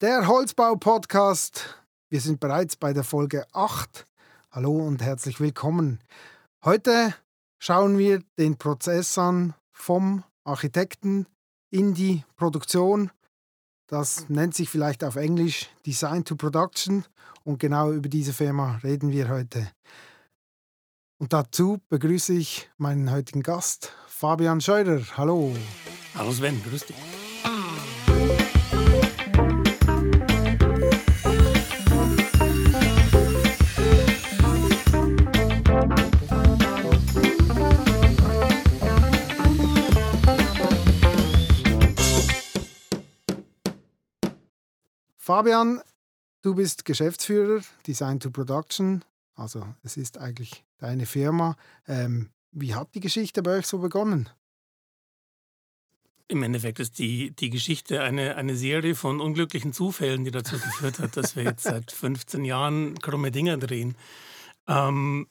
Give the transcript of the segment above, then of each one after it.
Der Holzbau-Podcast. Wir sind bereits bei der Folge 8. Hallo und herzlich willkommen. Heute schauen wir den Prozess an vom Architekten in die Produktion. Das nennt sich vielleicht auf Englisch Design to Production und genau über diese Firma reden wir heute. Und dazu begrüße ich meinen heutigen Gast, Fabian Scheurer. Hallo. Hallo Sven, grüß dich. Fabian, du bist Geschäftsführer Design to Production, also es ist eigentlich deine Firma. Ähm, wie hat die Geschichte bei euch so begonnen? Im Endeffekt ist die, die Geschichte eine, eine Serie von unglücklichen Zufällen, die dazu geführt hat, dass wir jetzt seit 15 Jahren krumme Dinger drehen. Ähm,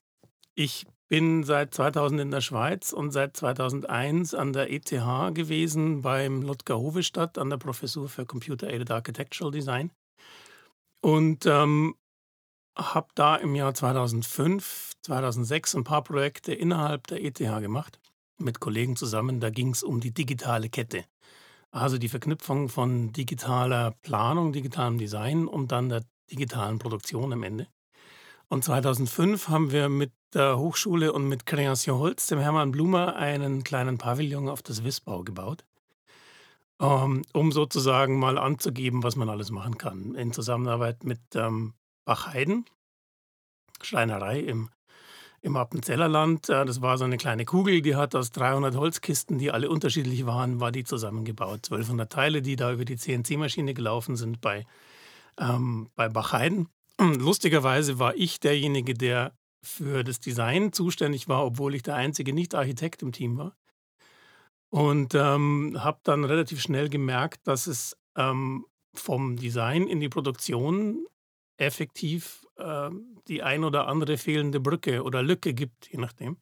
ich bin seit 2000 in der Schweiz und seit 2001 an der ETH gewesen beim Ludger Hovestadt an der Professur für Computer Aided Architectural Design und ähm, habe da im Jahr 2005, 2006 ein paar Projekte innerhalb der ETH gemacht mit Kollegen zusammen. Da ging es um die digitale Kette. Also die Verknüpfung von digitaler Planung, digitalem Design und dann der digitalen Produktion am Ende. Und 2005 haben wir mit der Hochschule und mit Création Holz, dem Hermann Blumer, einen kleinen Pavillon auf das Wissbau gebaut, ähm, um sozusagen mal anzugeben, was man alles machen kann. In Zusammenarbeit mit ähm, Bachheiden, Schreinerei im, im Appenzellerland. Äh, das war so eine kleine Kugel, die hat aus 300 Holzkisten, die alle unterschiedlich waren, war die zusammengebaut. 1200 Teile, die da über die CNC-Maschine gelaufen sind bei, ähm, bei Bachheiden. Lustigerweise war ich derjenige, der für das Design zuständig war, obwohl ich der einzige Nicht-Architekt im Team war. Und ähm, habe dann relativ schnell gemerkt, dass es ähm, vom Design in die Produktion effektiv äh, die ein oder andere fehlende Brücke oder Lücke gibt, je nachdem.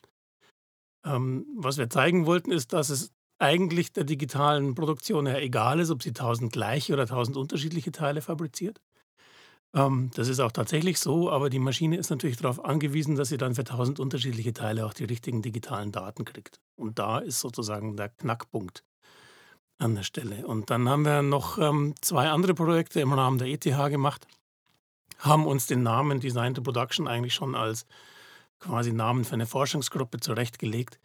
Ähm, was wir zeigen wollten, ist, dass es eigentlich der digitalen Produktion ja egal ist, ob sie tausend gleiche oder tausend unterschiedliche Teile fabriziert. Ähm, das ist auch tatsächlich so, aber die Maschine ist natürlich darauf angewiesen, dass sie dann für tausend unterschiedliche Teile auch die richtigen digitalen Daten kriegt. Und da ist sozusagen der Knackpunkt an der Stelle. Und dann haben wir noch ähm, zwei andere Projekte im Rahmen der ETH gemacht, haben uns den Namen Design to Production eigentlich schon als quasi Namen für eine Forschungsgruppe zurechtgelegt.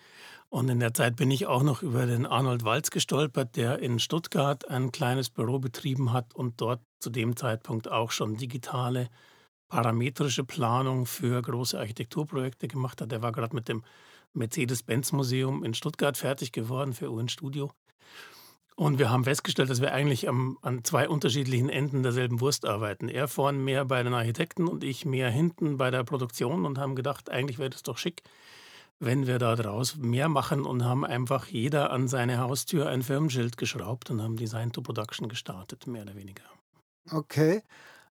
Und in der Zeit bin ich auch noch über den Arnold Walz gestolpert, der in Stuttgart ein kleines Büro betrieben hat und dort zu dem Zeitpunkt auch schon digitale parametrische Planung für große Architekturprojekte gemacht hat. Der war gerade mit dem Mercedes-Benz-Museum in Stuttgart fertig geworden für UN Studio. Und wir haben festgestellt, dass wir eigentlich am, an zwei unterschiedlichen Enden derselben Wurst arbeiten. Er vorne mehr bei den Architekten und ich mehr hinten bei der Produktion und haben gedacht, eigentlich wäre das doch schick, wenn wir da draus mehr machen und haben einfach jeder an seine Haustür ein Firmenschild geschraubt und haben Design to Production gestartet, mehr oder weniger. Okay,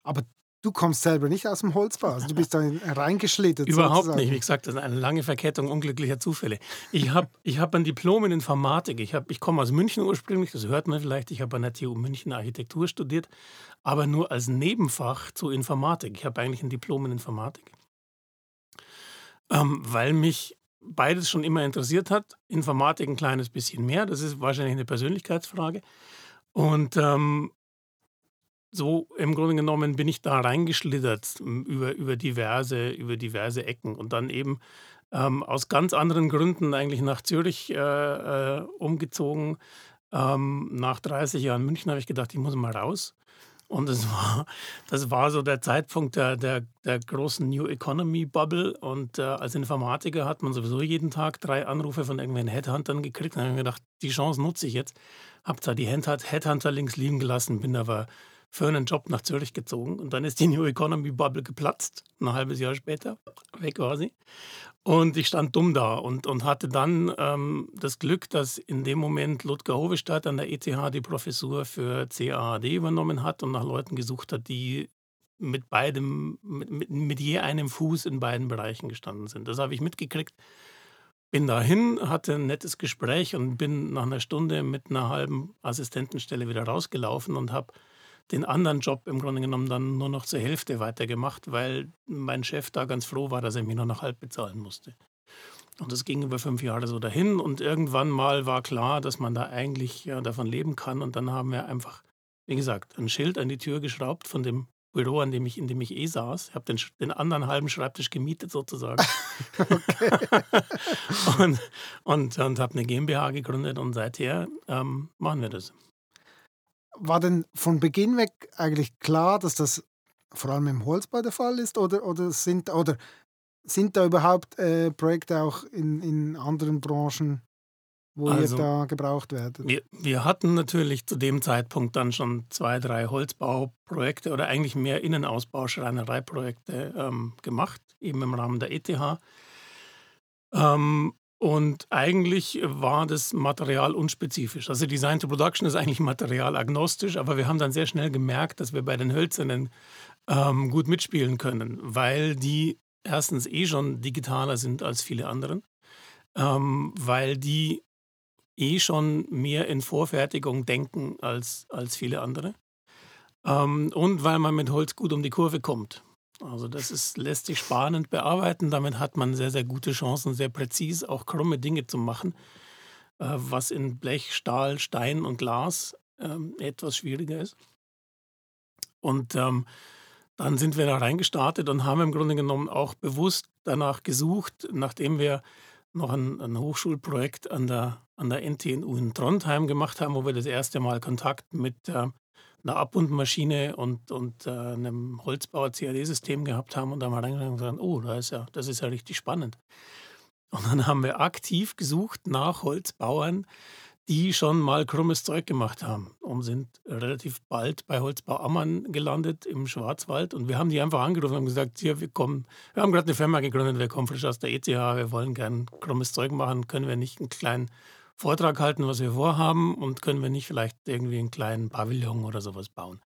aber du kommst selber nicht aus dem Holzbau, also du bist da reingeschlittert. Überhaupt sozusagen. nicht, wie gesagt, das ist eine lange Verkettung unglücklicher Zufälle. Ich habe ich hab ein Diplom in Informatik, ich, ich komme aus München ursprünglich, das hört man vielleicht, ich habe an der TU München Architektur studiert, aber nur als Nebenfach zu Informatik. Ich habe eigentlich ein Diplom in Informatik. Ähm, weil mich beides schon immer interessiert hat. Informatik ein kleines bisschen mehr, das ist wahrscheinlich eine Persönlichkeitsfrage. Und ähm, so im Grunde genommen bin ich da reingeschlittert über, über, diverse, über diverse Ecken und dann eben ähm, aus ganz anderen Gründen eigentlich nach Zürich äh, äh, umgezogen. Ähm, nach 30 Jahren München habe ich gedacht, ich muss mal raus. Und das war, das war so der Zeitpunkt der, der, der großen New Economy Bubble. Und äh, als Informatiker hat man sowieso jeden Tag drei Anrufe von irgendwelchen Headhuntern gekriegt. Dann habe ich mir gedacht, die Chance nutze ich jetzt. Habe zwar die Headhunter links liegen gelassen, bin aber für einen Job nach Zürich gezogen. Und dann ist die New Economy Bubble geplatzt, ein halbes Jahr später, weg quasi. Und ich stand dumm da und, und hatte dann ähm, das Glück, dass in dem Moment Ludger Hovestadt an der ETH die Professur für CAAD übernommen hat und nach Leuten gesucht hat, die mit beidem, mit, mit, mit je einem Fuß in beiden Bereichen gestanden sind. Das habe ich mitgekriegt. Bin dahin, hatte ein nettes Gespräch und bin nach einer Stunde mit einer halben Assistentenstelle wieder rausgelaufen und habe den anderen Job im Grunde genommen dann nur noch zur Hälfte weitergemacht, weil mein Chef da ganz froh war, dass er mich nur noch halb bezahlen musste. Und das ging über fünf Jahre so dahin. Und irgendwann mal war klar, dass man da eigentlich ja, davon leben kann. Und dann haben wir einfach, wie gesagt, ein Schild an die Tür geschraubt von dem Büro, an dem ich, in dem ich eh saß. Ich habe den, den anderen halben Schreibtisch gemietet sozusagen. und und, und habe eine GmbH gegründet und seither ähm, machen wir das. War denn von Beginn weg eigentlich klar, dass das vor allem im Holzbau der Fall ist? Oder, oder, sind, oder sind da überhaupt äh, Projekte auch in, in anderen Branchen wo also, ihr da gebraucht werdet? Wir, wir, hatten natürlich zu dem Zeitpunkt dann schon zwei, drei Holzbauprojekte oder eigentlich mehr Innenausbau, Schreinereiprojekte ähm, gemacht, eben im Rahmen der ETH. Ähm, und eigentlich war das Material unspezifisch. Also Design to Production ist eigentlich materialagnostisch, aber wir haben dann sehr schnell gemerkt, dass wir bei den Hölzernen ähm, gut mitspielen können, weil die erstens eh schon digitaler sind als viele anderen, ähm, weil die eh schon mehr in Vorfertigung denken als, als viele andere. Ähm, und weil man mit Holz gut um die Kurve kommt. Also das ist, lässt sich spannend bearbeiten. Damit hat man sehr, sehr gute Chancen, sehr präzise auch krumme Dinge zu machen, äh, was in Blech, Stahl, Stein und Glas ähm, etwas schwieriger ist. Und ähm, dann sind wir da reingestartet und haben im Grunde genommen auch bewusst danach gesucht, nachdem wir noch ein, ein Hochschulprojekt an der, an der NTNU in Trondheim gemacht haben, wo wir das erste Mal Kontakt mit äh, einer Abbundmaschine und, und äh, einem Holzbauer CAD-System gehabt haben und da mal reingegangen und gesagt, oh, da ist ja, das ist ja richtig spannend. Und dann haben wir aktiv gesucht nach Holzbauern, die schon mal krummes Zeug gemacht haben und sind relativ bald bei Holzbau Ammann gelandet im Schwarzwald. Und wir haben die einfach angerufen und haben gesagt, hier, wir kommen, wir haben gerade eine Firma gegründet, wir kommen frisch aus der ETH, wir wollen gern krummes Zeug machen, können wir nicht einen kleinen Vortrag halten, was wir vorhaben und können wir nicht vielleicht irgendwie einen kleinen Pavillon oder sowas bauen.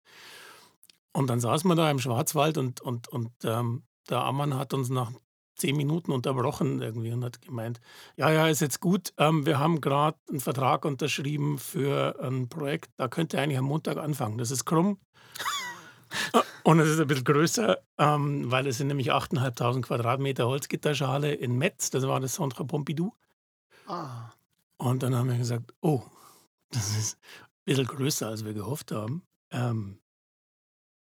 Und dann saßen wir da im Schwarzwald und, und, und ähm, der Ammann hat uns nach zehn Minuten unterbrochen irgendwie und hat gemeint, ja, ja, ist jetzt gut, ähm, wir haben gerade einen Vertrag unterschrieben für ein Projekt, da könnte eigentlich am Montag anfangen. Das ist krumm. und es ist ein bisschen größer, ähm, weil es sind nämlich 8.500 Quadratmeter Holzgitterschale in Metz, das war das Centre Pompidou. Ah. Und dann haben wir gesagt, oh, das ist ein bisschen größer, als wir gehofft haben. Ähm,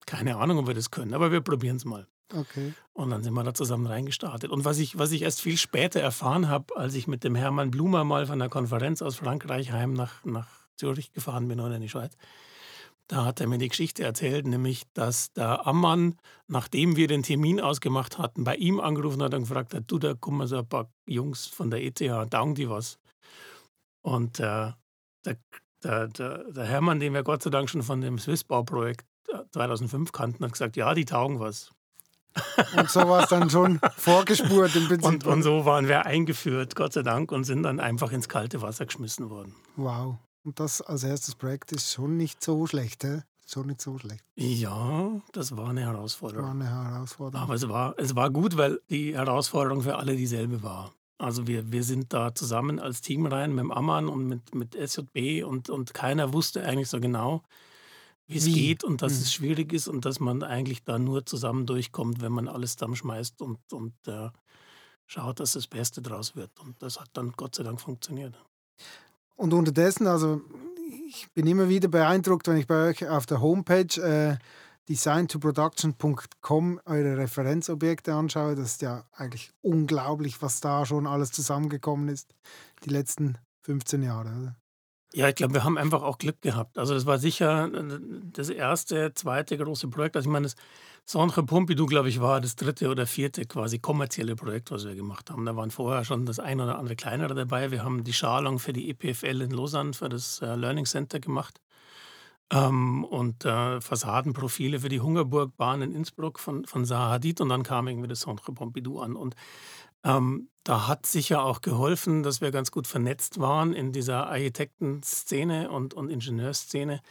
keine Ahnung, ob wir das können, aber wir probieren es mal. Okay. Und dann sind wir da zusammen reingestartet. Und was ich, was ich erst viel später erfahren habe, als ich mit dem Hermann Blumer mal von der Konferenz aus Frankreich heim nach, nach Zürich gefahren bin oder in die Schweiz, da hat er mir die Geschichte erzählt, nämlich, dass der Ammann, nachdem wir den Termin ausgemacht hatten, bei ihm angerufen hat und gefragt hat, du, da kommen so ein paar Jungs von der ETH, taugen die was? Und äh, der, der, der, der, Hermann, den wir Gott sei Dank schon von dem Swissbau-Projekt 2005 äh, kannten, hat gesagt, ja, die taugen was. Und so war es dann schon vorgespurt im Prinzip. Und, und so waren wir eingeführt, Gott sei Dank, und sind dann einfach ins kalte Wasser geschmissen worden. Wow. Und das als erstes Projekt ist schon nicht so schlecht, hä? Schon nicht so schlecht. Ja, das war eine Herausforderung. War eine Herausforderung. Aber es war, es war gut, weil die Herausforderung für alle dieselbe war. Also wir, wir sind da zusammen als Team rein mit dem Ammann und mit, mit SJB und, und keiner wusste eigentlich so genau, wie es geht und dass mhm. es schwierig ist und dass man eigentlich da nur zusammen durchkommt, wenn man alles zusammenschmeißt und, und äh, schaut, dass das Beste draus wird. Und das hat dann Gott sei Dank funktioniert. Und unterdessen, also ich bin immer wieder beeindruckt, wenn ich bei euch auf der Homepage äh, designtoproduction.com eure Referenzobjekte anschaue. Das ist ja eigentlich unglaublich, was da schon alles zusammengekommen ist, die letzten 15 Jahre. Oder? Ja, ich glaube, wir haben einfach auch Glück gehabt. Also das war sicher äh, das erste, zweite große Projekt. Also ich meine, das Centre Pompidou, glaube ich, war das dritte oder vierte quasi kommerzielle Projekt, was wir gemacht haben. Da waren vorher schon das ein oder andere kleinere dabei. Wir haben die Schalung für die EPFL in Lausanne, für das äh, Learning Center gemacht. Ähm, und äh, Fassadenprofile für die Hungerburgbahn in Innsbruck von, von Zaha Hadid. Und dann kam irgendwie das Centre Pompidou an. Und ähm, da hat sicher auch geholfen, dass wir ganz gut vernetzt waren in dieser Architektenszene und, und Ingenieursszene.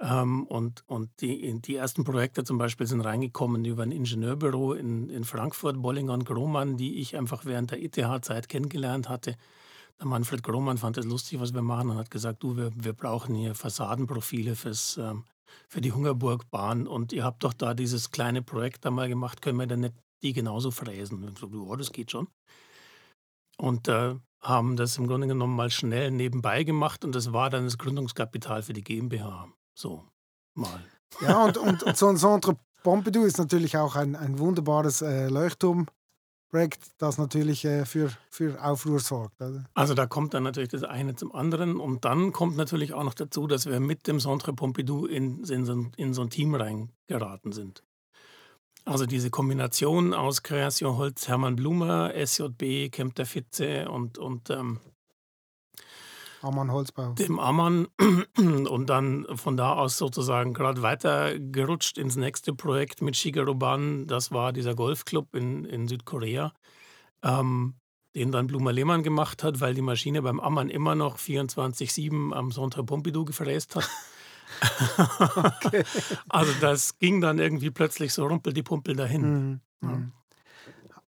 Ähm, und und die, die ersten Projekte zum Beispiel sind reingekommen über ein Ingenieurbüro in, in Frankfurt, Bollinger und Grohmann, die ich einfach während der ETH-Zeit kennengelernt hatte. Der Manfred Grohmann fand es lustig, was wir machen und hat gesagt, du, wir, wir brauchen hier Fassadenprofile fürs, ähm, für die Hungerburgbahn und ihr habt doch da dieses kleine Projekt da mal gemacht, können wir dann nicht die genauso fräsen? Und so, ja, das geht schon. Und äh, haben das im Grunde genommen mal schnell nebenbei gemacht und das war dann das Gründungskapital für die GmbH. So, mal. Ja, und, und, und so ein Centre Pompidou ist natürlich auch ein, ein wunderbares äh, Leuchtturm. Projekt, das natürlich äh, für, für Aufruhr sorgt. Oder? Also da kommt dann natürlich das eine zum anderen und dann kommt natürlich auch noch dazu, dass wir mit dem Centre Pompidou in, in, so, in so ein Team reingeraten sind. Also diese Kombination aus Kreation Holz, Hermann Blumer, SJB, Kemp der Fitze und, und ähm, Ammann Holzbau. Dem Ammann und dann von da aus sozusagen gerade weiter gerutscht ins nächste Projekt mit Shigeru Ban. Das war dieser Golfclub in, in Südkorea, ähm, den dann Blumer Lehmann gemacht hat, weil die Maschine beim Ammann immer noch 24-7 am Sonntag Pompidou gefräst hat. okay. Also das ging dann irgendwie plötzlich so rumpel die Pumpel dahin. Mhm. Ja.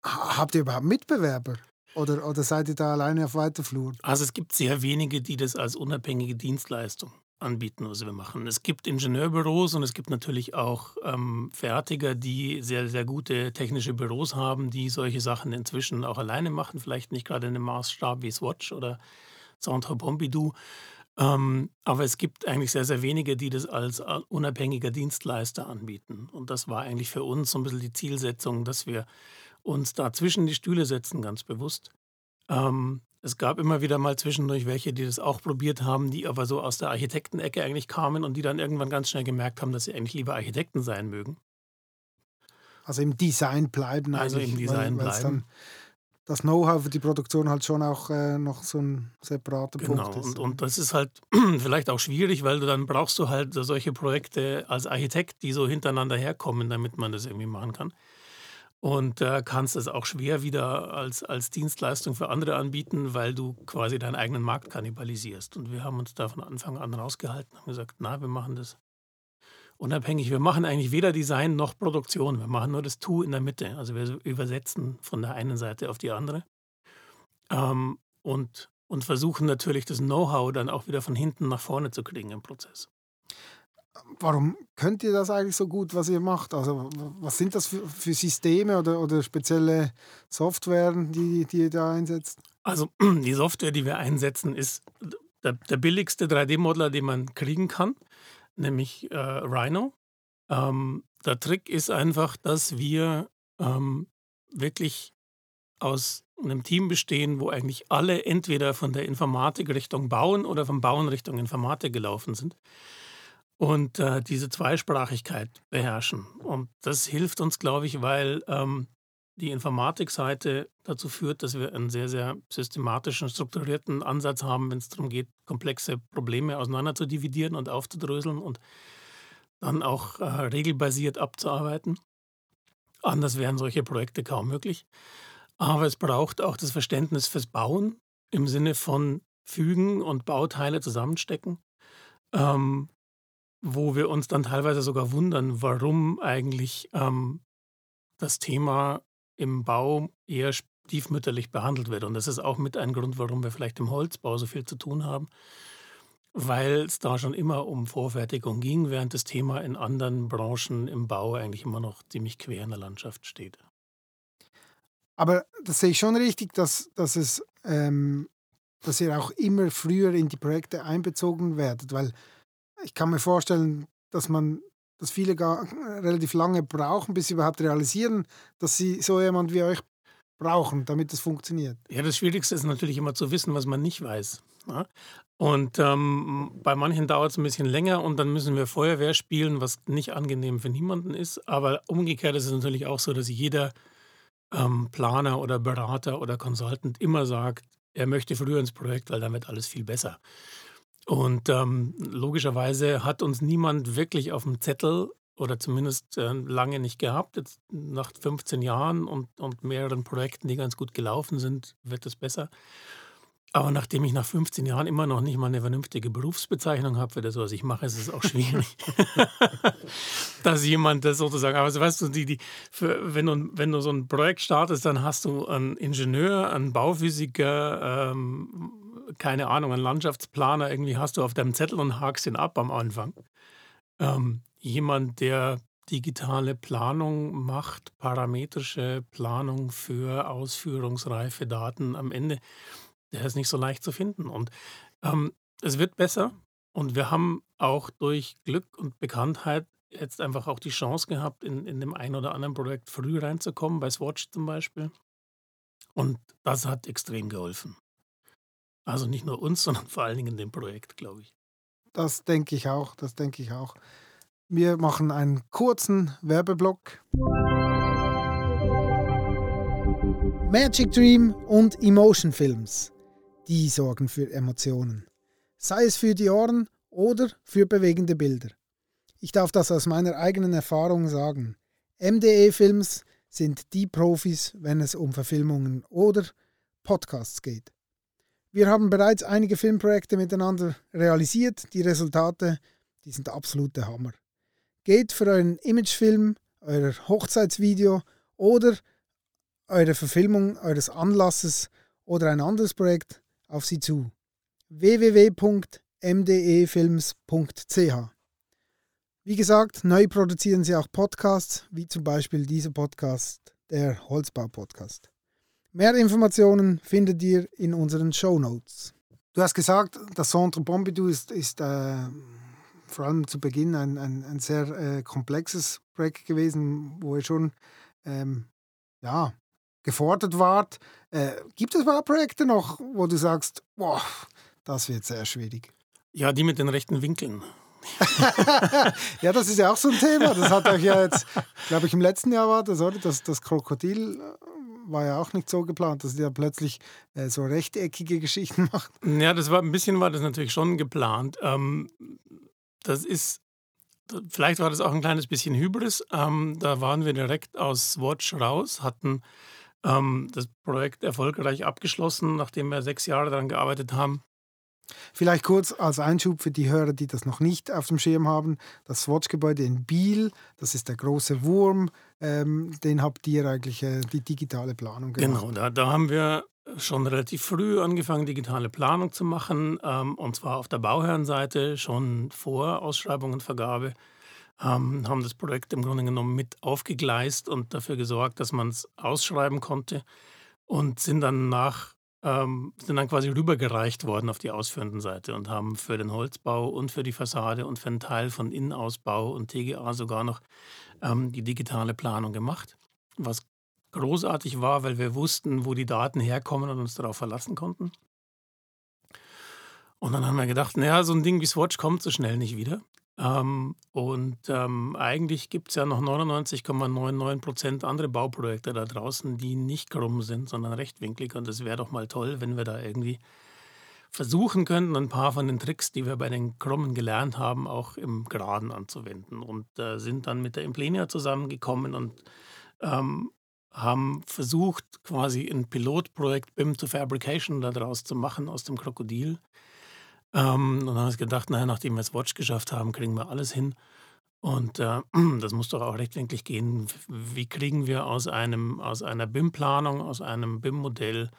Habt ihr überhaupt Mitbewerber? Oder, oder seid ihr da alleine auf weiter Flur? Also es gibt sehr wenige, die das als unabhängige Dienstleistung anbieten, was wir machen. Es gibt Ingenieurbüros und es gibt natürlich auch ähm, Fertiger, die sehr, sehr gute technische Büros haben, die solche Sachen inzwischen auch alleine machen. Vielleicht nicht gerade in einem Maßstab wie Swatch oder Centre Pompidou. Ähm, aber es gibt eigentlich sehr, sehr wenige, die das als äh, unabhängiger Dienstleister anbieten. Und das war eigentlich für uns so ein bisschen die Zielsetzung, dass wir uns da zwischen die Stühle setzen, ganz bewusst. Ähm, es gab immer wieder mal zwischendurch welche, die das auch probiert haben, die aber so aus der Architektenecke eigentlich kamen und die dann irgendwann ganz schnell gemerkt haben, dass sie eigentlich lieber Architekten sein mögen. Also im Design bleiben. Also im Design weil, bleiben das Know-how für die Produktion halt schon auch äh, noch so ein separater genau, Punkt ist. Und, und das ist halt vielleicht auch schwierig, weil du dann brauchst du halt solche Projekte als Architekt, die so hintereinander herkommen, damit man das irgendwie machen kann. Und äh, kannst es auch schwer wieder als, als Dienstleistung für andere anbieten, weil du quasi deinen eigenen Markt kannibalisierst. Und wir haben uns da von Anfang an rausgehalten und gesagt, na, wir machen das unabhängig. Wir machen eigentlich weder Design noch Produktion. Wir machen nur das Tu in der Mitte. Also wir übersetzen von der einen Seite auf die andere. Ähm, und, und versuchen natürlich das Know-how dann auch wieder von hinten nach vorne zu kriegen im Prozess. Warum könnt ihr das eigentlich so gut, was ihr macht? Also was sind das für, für Systeme oder, oder spezielle Software, die, die ihr da einsetzt? Also die Software, die wir einsetzen, ist der, der billigste 3D-Modeler, den man kriegen kann nämlich äh, Rhino. Ähm, der Trick ist einfach, dass wir ähm, wirklich aus einem Team bestehen, wo eigentlich alle entweder von der Informatik Richtung Bauen oder vom Bauen Richtung Informatik gelaufen sind und äh, diese Zweisprachigkeit beherrschen. Und das hilft uns, glaube ich, weil ähm, die Informatikseite dazu führt, dass wir einen sehr, sehr systematischen, strukturierten Ansatz haben, wenn es darum geht, komplexe Probleme auseinander zu dividieren und aufzudröseln und dann auch äh, regelbasiert abzuarbeiten. Anders wären solche Projekte kaum möglich. Aber es braucht auch das Verständnis fürs Bauen im Sinne von Fügen und Bauteile zusammenstecken, ähm, wo wir uns dann teilweise sogar wundern, warum eigentlich ähm, das Thema im Bau eher stiefmütterlich behandelt wird. Und das ist auch mit ein Grund, warum wir vielleicht im Holzbau so viel zu tun haben, weil es da schon immer um Vorfertigung ging, während das Thema in anderen Branchen im Bau eigentlich immer noch ziemlich quer in der Landschaft steht. Aber das sehe ich schon richtig, dass, dass, es, ähm, dass ihr auch immer früher in die Projekte einbezogen werdet, weil ich kann mir vorstellen, dass man dass viele gar relativ lange brauchen, bis sie überhaupt realisieren, dass sie so jemand wie euch brauchen, damit es funktioniert. Ja, das Schwierigste ist natürlich immer zu wissen, was man nicht weiß. Ne? Und ähm, bei manchen dauert es ein bisschen länger und dann müssen wir Feuerwehr spielen, was nicht angenehm für niemanden ist. Aber umgekehrt ist es natürlich auch so, dass jeder ähm, Planer oder Berater oder Consultant immer sagt, er möchte früher ins Projekt, weil dann wird alles viel besser. Und ähm, logischerweise hat uns niemand wirklich auf dem Zettel oder zumindest äh, lange nicht gehabt. Jetzt nach 15 Jahren und, und mehreren Projekten, die ganz gut gelaufen sind, wird es besser. Aber nachdem ich nach 15 Jahren immer noch nicht mal eine vernünftige Berufsbezeichnung habe für das, was ich mache, ist es auch schwierig, dass jemand das sozusagen. Aber weißt du, die, die, für, wenn, du, wenn du so ein Projekt startest, dann hast du einen Ingenieur, einen Bauphysiker, ähm, keine Ahnung, einen Landschaftsplaner irgendwie hast du auf deinem Zettel und hakst ihn ab am Anfang. ähm, jemand, der digitale Planung macht, parametrische Planung für ausführungsreife Daten am Ende, der ist nicht so leicht zu finden. Und ähm, es wird besser. Und wir haben auch durch Glück und Bekanntheit jetzt einfach auch die Chance gehabt, in, in dem einen oder anderen Projekt früh reinzukommen, bei Swatch zum Beispiel. Und das hat extrem geholfen. Also nicht nur uns, sondern vor allen Dingen in dem Projekt, glaube ich. Das denke ich auch, das denke ich auch. Wir machen einen kurzen Werbeblock. Magic Dream und Emotion Films, die sorgen für Emotionen. Sei es für die Ohren oder für bewegende Bilder. Ich darf das aus meiner eigenen Erfahrung sagen. MDE Films sind die Profis, wenn es um Verfilmungen oder Podcasts geht. Wir haben bereits einige Filmprojekte miteinander realisiert. Die Resultate, die sind absolute Hammer. Geht für euren Imagefilm, euer Hochzeitsvideo oder eure Verfilmung eures Anlasses oder ein anderes Projekt auf sie zu. www.mdefilms.ch wie gesagt, neu produzieren sie auch Podcasts, wie zum Beispiel dieser Podcast, der Holzbau-Podcast. Mehr Informationen findet ihr in unseren Show Notes. Du hast gesagt, das Centre Pompidou ist, ist äh, vor allem zu Beginn ein, ein, ein sehr äh, komplexes Projekt gewesen, wo ihr schon ähm, ja, gefordert wart. Äh, gibt es mal Projekte noch, wo du sagst, boah, das wird sehr schwierig? Ja, die mit den rechten Winkeln. ja, das ist ja auch so ein Thema. Das hat euch ja jetzt, glaube ich, im letzten Jahr war das, oder? Das, das Krokodil äh, war ja auch nicht so geplant, dass ihr plötzlich äh, so rechteckige Geschichten macht. Ja, das war ein bisschen war das natürlich schon geplant. Ähm, das ist, vielleicht war das auch ein kleines bisschen Hybris. Ähm, da waren wir direkt aus Watch raus, hatten ähm, das Projekt erfolgreich abgeschlossen, nachdem wir sechs Jahre daran gearbeitet haben. Vielleicht kurz als Einschub für die Hörer, die das noch nicht auf dem Schirm haben. Das Swatch-Gebäude in Biel, das ist der große Wurm, ähm, den habt ihr eigentlich äh, die digitale Planung gemacht. Genau, da, da, haben wir schon relativ früh angefangen, digitale Planung zu machen, ähm, und zwar auf der Bauherrenseite schon vor Ausschreibung und Vergabe. Ähm, haben das Projekt im Grunde genommen mit aufgegleist und dafür gesorgt, dass man es ausschreiben konnte und sind dann nach ähm, sind dann quasi rübergereicht worden auf die ausführenden Seite und haben für den Holzbau und für die Fassade und für einen Teil von Innenausbau und TGA sogar noch ähm, die digitale Planung gemacht. Was großartig war, weil wir wussten, wo die Daten herkommen und uns darauf verlassen konnten. Und dann haben wir gedacht, naja, so ein Ding wie Swatch kommt so schnell nicht wieder. Ähm, und ähm, eigentlich gibt es ja noch 99,99 Prozent andere Bauprojekte da draußen, die nicht krumm sind, sondern rechtwinklig. Und es wäre doch mal toll, wenn wir da irgendwie versuchen könnten, ein paar von den Tricks, die wir bei den Krummen gelernt haben, auch im Geraden anzuwenden. Und äh, sind dann mit der Implenia zusammengekommen und ähm, haben versucht, quasi ein Pilotprojekt BIM to Fabrication daraus zu machen aus dem Krokodil. Ähm, und dann habe ich gedacht, naja, nachdem wir es Watch geschafft haben, kriegen wir alles hin. Und äh, das muss doch auch rechtwinklig gehen. Wie kriegen wir aus, einem, aus einer BIM-Planung, aus einem BIM-Modell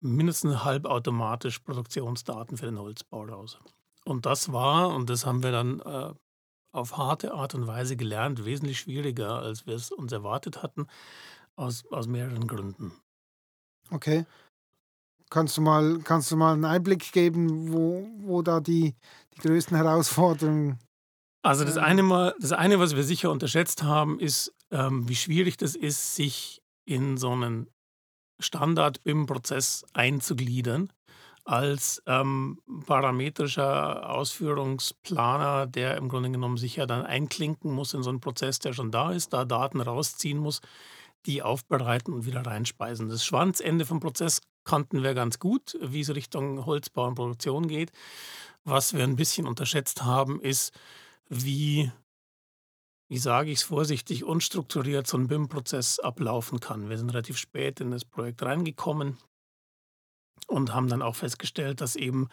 mindestens halbautomatisch Produktionsdaten für den Holzbau raus? Und das war, und das haben wir dann äh, auf harte Art und Weise gelernt, wesentlich schwieriger, als wir es uns erwartet hatten, aus, aus mehreren Gründen. Okay. Kannst du mal, kannst du mal einen Einblick geben, wo, wo da die, die größten Herausforderungen also das eine, mal, das eine, was wir sicher unterschätzt haben, ist, ähm, wie schwierig das ist, sich in so einen Standard-BIM-Prozess einzugliedern als ähm, parametrischer Ausführungsplaner, der im Grunde genommen sich ja dann einklinken muss in so einen Prozess, der schon da ist, da Daten rausziehen muss, die aufbereiten und wieder reinspeisen. Das Schwanzende vom Prozess kannten wir ganz gut, wie es Richtung Holzbau und Produktion geht. Was wir ein bisschen unterschätzt haben, ist, wie, wie sage ich es vorsichtig, unstrukturiert so ein BIM-Prozess ablaufen kann. Wir sind relativ spät in das Projekt reingekommen und haben dann auch festgestellt, dass eben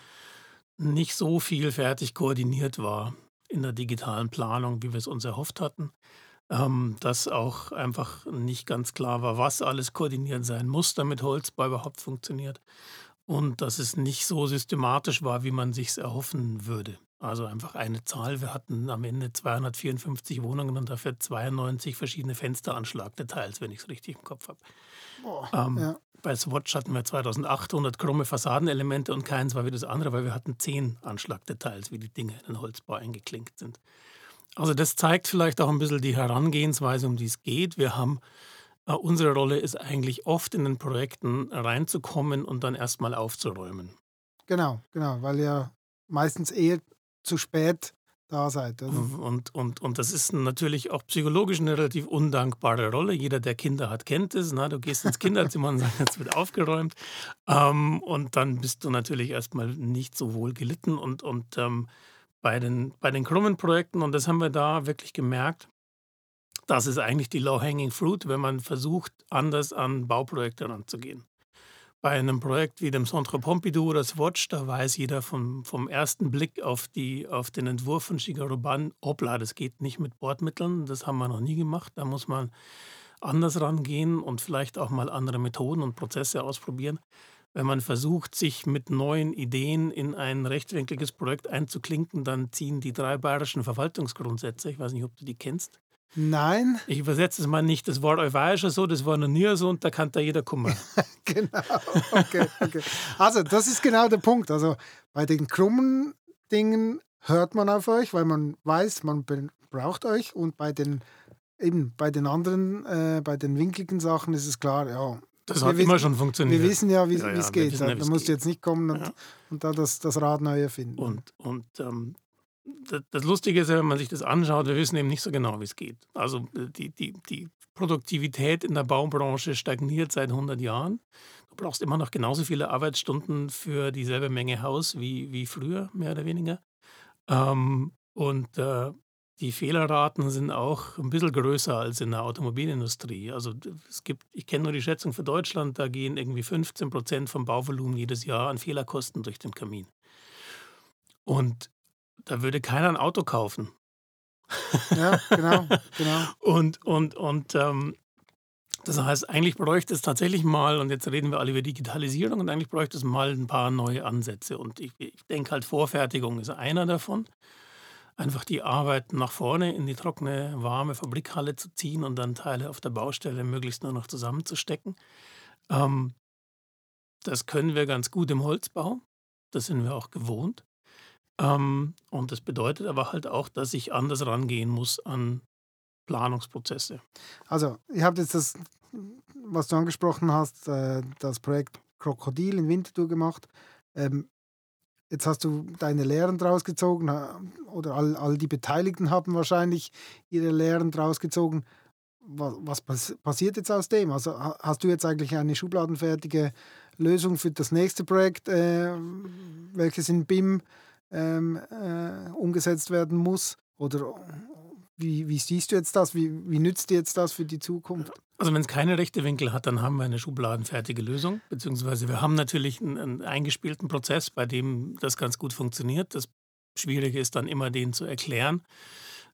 nicht so viel fertig koordiniert war in der digitalen Planung, wie wir es uns erhofft hatten ähm, dass auch einfach nicht ganz klar war, was alles koordiniert sein muss, damit Holzbau überhaupt funktioniert. Und dass es nicht so systematisch war, wie man sich erhoffen würde. Also einfach eine Zahl. Wir hatten am Ende 254 Wohnungen und dafür 92 verschiedene Fensteranschlagdetails, wenn ich es richtig im Kopf habe. Ähm, ja. Bei Swatch hatten wir 2800 krumme Fassadenelemente und keins war wie das andere, weil wir hatten zehn Anschlagdetails, wie die Dinge in den Holzbau eingeklinkt sind. Also das zeigt vielleicht auch ein bisschen die Herangehensweise, um die es geht. Wir haben äh, unsere Rolle ist eigentlich oft in den Projekten reinzukommen und dann erstmal aufzuräumen. Genau, genau, weil ihr meistens eher zu spät da seid. Oder? Und, und, und das ist natürlich auch psychologisch eine relativ undankbare Rolle. Jeder, der Kinder hat, kennt es. Na? Du gehst ins Kinderzimmer und sagst, jetzt wird aufgeräumt. Ähm, und dann bist du natürlich erstmal nicht so wohl gelitten. Und, und ähm, bei, den, bei den krummen Projekten, und das haben wir da wirklich gemerkt, das ist eigentlich die Low-Hanging Fruit, wenn man versucht, anders an Bauprojekte ranzugehen bei einem Projekt wie dem Centre Pompidou oder Swatch, da weiß jeder vom, vom ersten Blick auf, die, auf den Entwurf von Shigeru Ban, hoppla, das geht nicht mit Bordmitteln, das haben wir noch nie gemacht. Da muss man anders rangehen und vielleicht auch mal andere Methoden und Prozesse ausprobieren. Wenn man versucht, sich mit neuen Ideen in ein rechtwinkliges Projekt einzuklinken, dann ziehen die drei bayerischen Verwaltungsgrundsätze, ich weiß nicht, ob du die kennst, Nein. Ich übersetze es mal nicht. Das war war schon so, das war noch nie so und da kann da jeder kommen. genau. Okay, okay. Also, das ist genau der Punkt. Also, bei den krummen Dingen hört man auf euch, weil man weiß, man braucht euch und bei den eben bei den anderen, äh, bei den winkligen Sachen ist es klar, ja. Das hat wissen, immer schon funktioniert. Wir wissen ja, wie ja, ja, es geht. Ja, da musst du jetzt nicht kommen und, und da das, das Rad neu erfinden. Und, und ähm, das Lustige ist ja, wenn man sich das anschaut, wir wissen eben nicht so genau, wie es geht. Also äh, die, die, die Produktivität in der Baubranche stagniert seit 100 Jahren. Du brauchst immer noch genauso viele Arbeitsstunden für dieselbe Menge Haus wie, wie früher, mehr oder weniger. Ähm, und äh, die Fehlerraten sind auch ein bisschen größer als in der Automobilindustrie. Also es gibt, ich kenne nur die Schätzung für Deutschland, da gehen irgendwie 15 Prozent vom Bauvolumen jedes Jahr an Fehlerkosten durch den Kamin. Und da würde keiner ein Auto kaufen. Ja, genau, genau. und und, und ähm, das heißt, eigentlich bräuchte es tatsächlich mal, und jetzt reden wir alle über Digitalisierung, und eigentlich bräuchte es mal ein paar neue Ansätze. Und ich, ich denke halt, Vorfertigung ist einer davon. Einfach die Arbeit nach vorne in die trockene, warme Fabrikhalle zu ziehen und dann Teile auf der Baustelle möglichst nur noch zusammenzustecken. Ähm, das können wir ganz gut im Holzbau. Das sind wir auch gewohnt. Ähm, und das bedeutet aber halt auch, dass ich anders rangehen muss an Planungsprozesse. Also, ihr habt jetzt das, was du angesprochen hast, äh, das Projekt Krokodil in Winterthur gemacht. Ähm, jetzt hast du deine Lehren draus gezogen oder all, all die Beteiligten haben wahrscheinlich ihre Lehren draus gezogen. Was, was passiert jetzt aus dem? Also hast du jetzt eigentlich eine schubladenfertige Lösung für das nächste Projekt, äh, welches in BIM ähm, äh, umgesetzt werden muss? Oder wie, wie, siehst du jetzt das? Wie, wie nützt dir jetzt das für die Zukunft? Also wenn es keine rechte Winkel hat, dann haben wir eine schubladenfertige Lösung. Beziehungsweise wir haben natürlich einen, einen eingespielten Prozess, bei dem das ganz gut funktioniert. Das Schwierige ist dann immer, den zu erklären,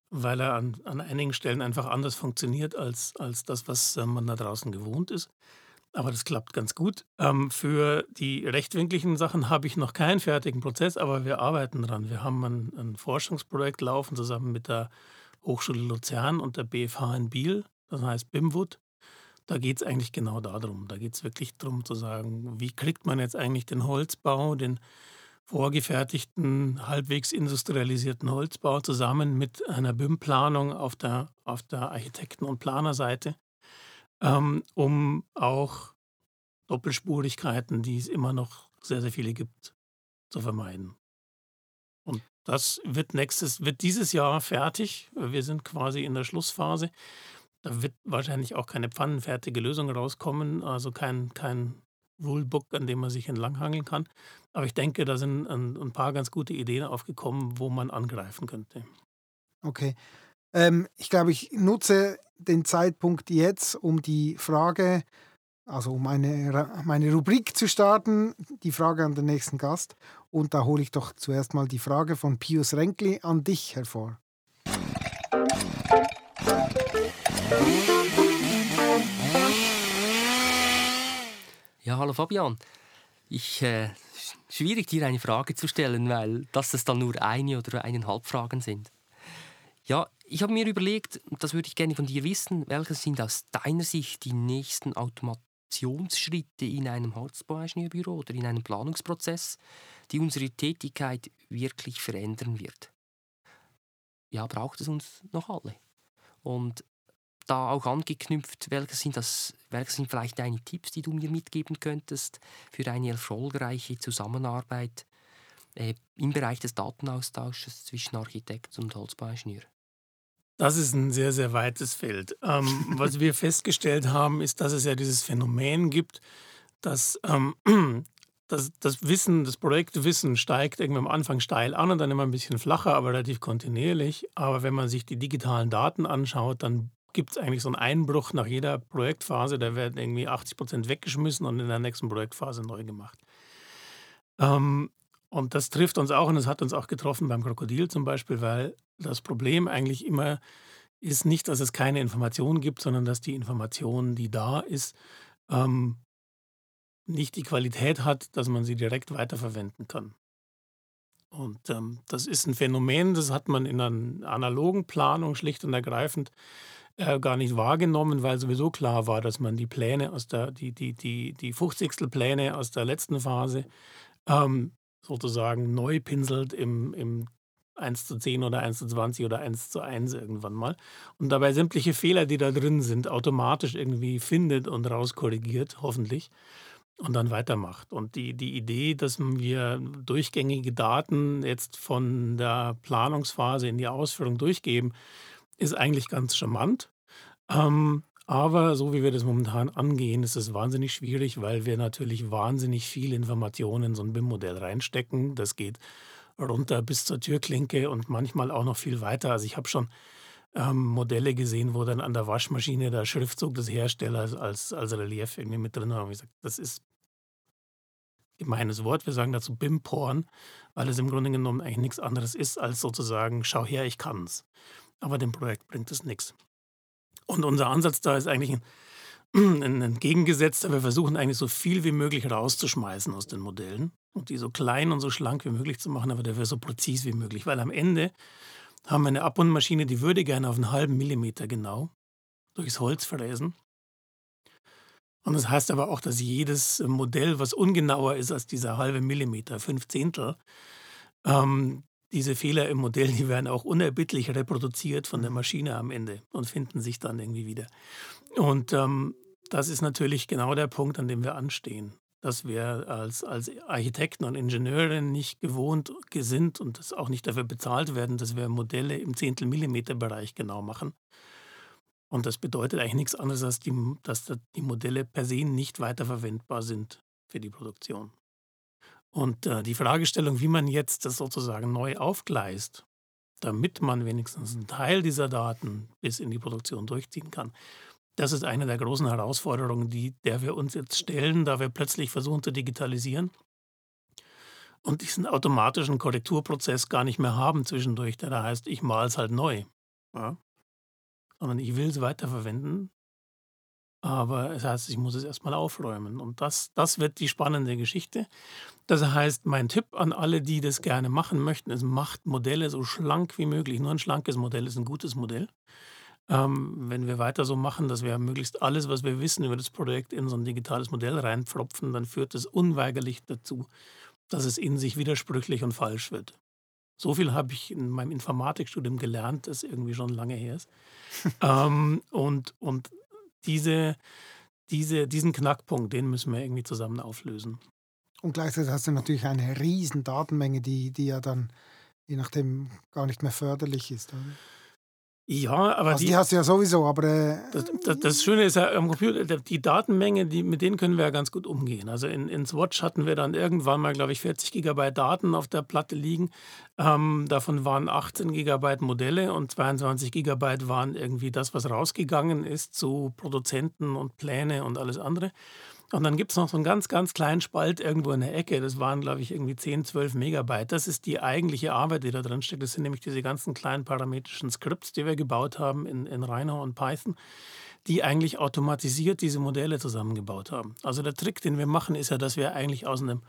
weil er an, an einigen Stellen einfach anders funktioniert als, als das, was äh, man da draußen gewohnt ist. Aber das klappt ganz gut. Ähm, für die rechtwinkligen Sachen habe ich noch keinen fertigen Prozess, aber wir arbeiten dran. Wir haben ein, ein Forschungsprojekt laufen zusammen mit der Hochschule Luzern und der BFH in Biel, das heißt BIMWUD. Da geht es eigentlich genau darum. Da geht es wirklich darum zu sagen, wie kriegt man jetzt eigentlich den Holzbau, den vorgefertigten, halbwegs industrialisierten Holzbau zusammen mit einer BIM-Planung auf der, auf der Architekten- und Planerseite ähm, um auch Doppelspurigkeiten, die es immer noch sehr, sehr viele gibt, zu vermeiden. Das wird nächstes, wird dieses Jahr fertig. Wir sind quasi in der Schlussphase. Da wird wahrscheinlich auch keine pfannenfertige Lösung rauskommen, also kein, kein Rulebook, an dem man sich entlanghangeln kann. Aber ich denke, da sind ein, ein paar ganz gute Ideen aufgekommen, wo man angreifen könnte. Okay. Ähm, ich glaube, ich nutze den Zeitpunkt jetzt, um die Frage, also um eine, meine Rubrik zu starten, die Frage an den nächsten Gast. Und da hole ich doch zuerst mal die Frage von Pius Renkli an dich hervor. Ja, hallo Fabian. Ich äh, schwierig, dir eine Frage zu stellen, weil das dann nur eine oder eineinhalb Fragen sind. Ja, ich habe mir überlegt, das würde ich gerne von dir wissen, welche sind aus deiner Sicht die nächsten Automationsschritte in einem Holzbauingenieurbüro oder in einem Planungsprozess, die unsere Tätigkeit wirklich verändern wird. Ja, braucht es uns noch alle? Und da auch angeknüpft, welche sind, das, welche sind vielleicht deine Tipps, die du mir mitgeben könntest für eine erfolgreiche Zusammenarbeit äh, im Bereich des Datenaustausches zwischen Architekt und Holzbauingenieur? Das ist ein sehr, sehr weites Feld. Ähm, was wir festgestellt haben, ist, dass es ja dieses Phänomen gibt, dass ähm, das, das Wissen, das Projektwissen steigt irgendwie am Anfang steil an und dann immer ein bisschen flacher, aber relativ kontinuierlich. Aber wenn man sich die digitalen Daten anschaut, dann gibt es eigentlich so einen Einbruch nach jeder Projektphase. Da werden irgendwie 80 Prozent weggeschmissen und in der nächsten Projektphase neu gemacht. Ähm, und das trifft uns auch und es hat uns auch getroffen beim Krokodil zum Beispiel, weil das Problem eigentlich immer ist nicht, dass es keine Information gibt, sondern dass die Information, die da ist, ähm, nicht die Qualität hat, dass man sie direkt weiterverwenden kann. Und ähm, das ist ein Phänomen, das hat man in einer analogen Planung schlicht und ergreifend äh, gar nicht wahrgenommen, weil sowieso klar war, dass man die Pläne aus der, die, die, die, die 50. Pläne aus der letzten Phase ähm, sozusagen neu pinselt im, im 1 zu 10 oder 1 zu 20 oder 1 zu 1 irgendwann mal. Und dabei sämtliche Fehler, die da drin sind, automatisch irgendwie findet und rauskorrigiert, hoffentlich, und dann weitermacht. Und die, die Idee, dass wir durchgängige Daten jetzt von der Planungsphase in die Ausführung durchgeben, ist eigentlich ganz charmant. Ähm, aber so wie wir das momentan angehen, ist es wahnsinnig schwierig, weil wir natürlich wahnsinnig viel Informationen in so ein BIM-Modell reinstecken. Das geht runter bis zur Türklinke und manchmal auch noch viel weiter. Also ich habe schon ähm, Modelle gesehen, wo dann an der Waschmaschine der Schriftzug des Herstellers als, als Relief irgendwie mit drin war. Und ich gesagt, das ist gemeines Wort. Wir sagen dazu BIM-Porn, weil es im Grunde genommen eigentlich nichts anderes ist als sozusagen, schau her, ich kann's. Aber dem Projekt bringt es nichts. Und unser Ansatz da ist eigentlich ein, ein entgegengesetzter. Wir versuchen eigentlich so viel wie möglich rauszuschmeißen aus den Modellen und die so klein und so schlank wie möglich zu machen, aber dafür so präzise wie möglich. Weil am Ende haben wir eine Abbundmaschine, die würde gerne auf einen halben Millimeter genau durchs Holz fräsen. Und das heißt aber auch, dass jedes Modell, was ungenauer ist als dieser halbe Millimeter, fünf Zehntel, ähm, diese Fehler im Modell, die werden auch unerbittlich reproduziert von der Maschine am Ende und finden sich dann irgendwie wieder. Und ähm, das ist natürlich genau der Punkt, an dem wir anstehen. Dass wir als, als Architekten und Ingenieure nicht gewohnt sind und das auch nicht dafür bezahlt werden, dass wir Modelle im Zehntel-Millimeter-Bereich genau machen. Und das bedeutet eigentlich nichts anderes, als die, dass die Modelle per se nicht weiterverwendbar sind für die Produktion. Und äh, die Fragestellung, wie man jetzt das sozusagen neu aufgleist, damit man wenigstens einen Teil dieser Daten bis in die Produktion durchziehen kann, das ist eine der großen Herausforderungen, die, der wir uns jetzt stellen, da wir plötzlich versuchen zu digitalisieren und diesen automatischen Korrekturprozess gar nicht mehr haben zwischendurch, der da heißt, ich male es halt neu. Ja? Sondern ich will es weiterverwenden aber es heißt, ich muss es erstmal aufräumen. Und das, das wird die spannende Geschichte. Das heißt, mein Tipp an alle, die das gerne machen möchten, ist, macht Modelle so schlank wie möglich. Nur ein schlankes Modell ist ein gutes Modell. Ähm, wenn wir weiter so machen, dass wir möglichst alles, was wir wissen über das Projekt, in so ein digitales Modell reinpfropfen, dann führt es unweigerlich dazu, dass es in sich widersprüchlich und falsch wird. So viel habe ich in meinem Informatikstudium gelernt, das irgendwie schon lange her ist. ähm, und, und diese, diese, diesen Knackpunkt, den müssen wir irgendwie zusammen auflösen. Und gleichzeitig hast du natürlich eine riesen Datenmenge, die, die ja dann je nachdem gar nicht mehr förderlich ist. Oder? Ja, aber also die, die, hast du ja sowieso, aber. Äh, das, das, das, Schöne ist ja am Computer, die Datenmenge, die, mit denen können wir ja ganz gut umgehen. Also in, in Swatch hatten wir dann irgendwann mal, glaube ich, 40 Gigabyte Daten auf der Platte liegen. Ähm, davon waren 18 Gigabyte Modelle und 22 Gigabyte waren irgendwie das, was rausgegangen ist zu Produzenten und Pläne und alles andere. Und dann gibt es noch so einen ganz, ganz kleinen Spalt irgendwo in der Ecke. Das waren, glaube ich, irgendwie 10, 12 Megabyte. Das ist die eigentliche Arbeit, die da drin steckt. Das sind nämlich diese ganzen kleinen parametrischen Skripts, die wir gebaut haben in, in Rhino und Python, die eigentlich automatisiert diese Modelle zusammengebaut haben. Also der Trick, den wir machen, ist ja, dass wir eigentlich aus einem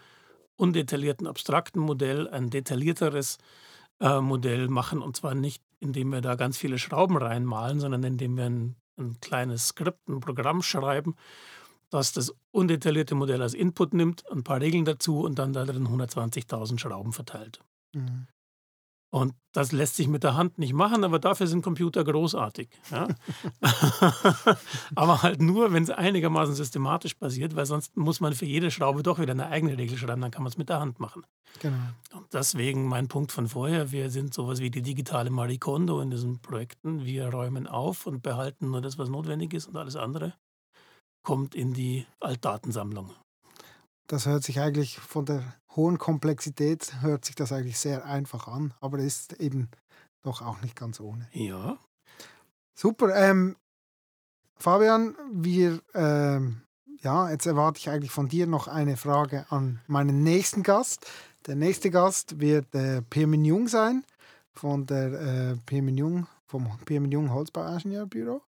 undetaillierten, abstrakten Modell ein detaillierteres äh, Modell machen. Und zwar nicht, indem wir da ganz viele Schrauben reinmalen, sondern indem wir ein, ein kleines Skript, ein Programm schreiben, das das undetaillierte Modell als Input nimmt, ein paar Regeln dazu und dann da drin 120.000 Schrauben verteilt. Mhm. Und das lässt sich mit der Hand nicht machen, aber dafür sind Computer großartig. Ja? aber halt nur, wenn es einigermaßen systematisch passiert, weil sonst muss man für jede Schraube doch wieder eine eigene Regel schreiben, dann kann man es mit der Hand machen. Genau. Und deswegen mein Punkt von vorher, wir sind sowas wie die digitale Marie Kondo in diesen Projekten. Wir räumen auf und behalten nur das, was notwendig ist und alles andere kommt in die Altdatensammlung. Das hört sich eigentlich von der hohen Komplexität, hört sich das eigentlich sehr einfach an, aber ist eben doch auch nicht ganz ohne. Ja. Super. Ähm, Fabian, wir, ähm, ja, jetzt erwarte ich eigentlich von dir noch eine Frage an meinen nächsten Gast. Der nächste Gast wird äh, Pirmin Jung sein, von der äh, Pirmin Jung, vom Pirmin Jung Holzbauingenieurbüro.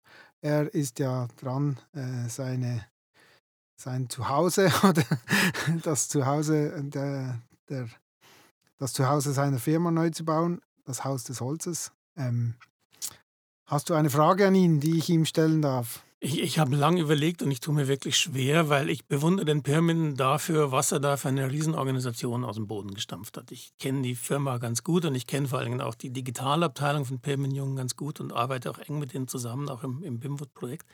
Er ist ja dran, äh, seine sein Zuhause oder das Zuhause der, der, das Zuhause seiner Firma neu zu bauen, das Haus des Holzes. Ähm, hast du eine Frage an ihn, die ich ihm stellen darf? Ich, ich habe lange überlegt und ich tue mir wirklich schwer, weil ich bewundere den Pirmin dafür, was er da für eine Riesenorganisation aus dem Boden gestampft hat. Ich kenne die Firma ganz gut und ich kenne vor allem auch die Digitalabteilung von Pirmin Jung ganz gut und arbeite auch eng mit ihnen zusammen, auch im, im BIMWOod-Projekt.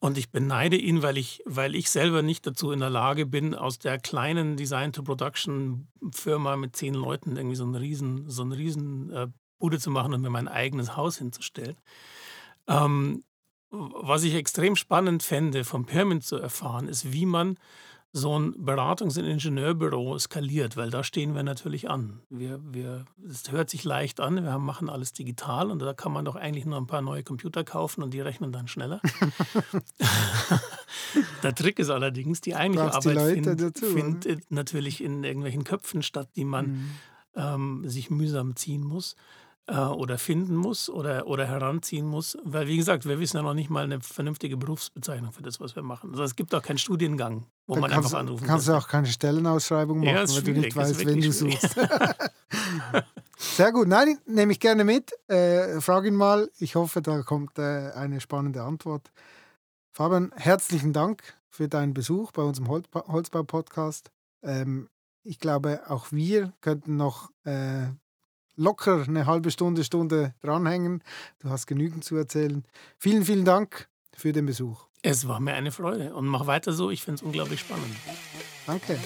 Und ich beneide ihn, weil ich, weil ich selber nicht dazu in der Lage bin, aus der kleinen Design-to-Production-Firma mit zehn Leuten irgendwie so einen riesen, so einen riesen äh, Bude zu machen und mir mein eigenes Haus hinzustellen. Ähm, was ich extrem spannend fände, vom Permin zu erfahren, ist, wie man so ein Beratungs- und Ingenieurbüro skaliert, weil da stehen wir natürlich an. Wir, wir, es hört sich leicht an, wir machen alles digital und da kann man doch eigentlich nur ein paar neue Computer kaufen und die rechnen dann schneller. Der Trick ist allerdings, die eigentliche Arbeit findet, findet natürlich in irgendwelchen Köpfen statt, die man mhm. ähm, sich mühsam ziehen muss äh, oder finden muss oder, oder heranziehen muss. Weil, wie gesagt, wir wissen ja noch nicht mal eine vernünftige Berufsbezeichnung für das, was wir machen. Also es gibt auch keinen Studiengang, wo Dann man kannst, einfach anrufen kann. Kannst du auch keine Stellenausschreibung machen, ja, weil du nicht weißt, wen du suchst. Sehr gut. Nein, nehme ich gerne mit. Äh, frag ihn mal. Ich hoffe, da kommt äh, eine spannende Antwort. Fabian, herzlichen Dank für deinen Besuch bei unserem Holzbau-Podcast. Ähm, ich glaube, auch wir könnten noch äh, locker eine halbe Stunde, Stunde dranhängen. Du hast genügend zu erzählen. Vielen, vielen Dank für den Besuch. Es war mir eine Freude und mach weiter so. Ich finde es unglaublich spannend. Danke.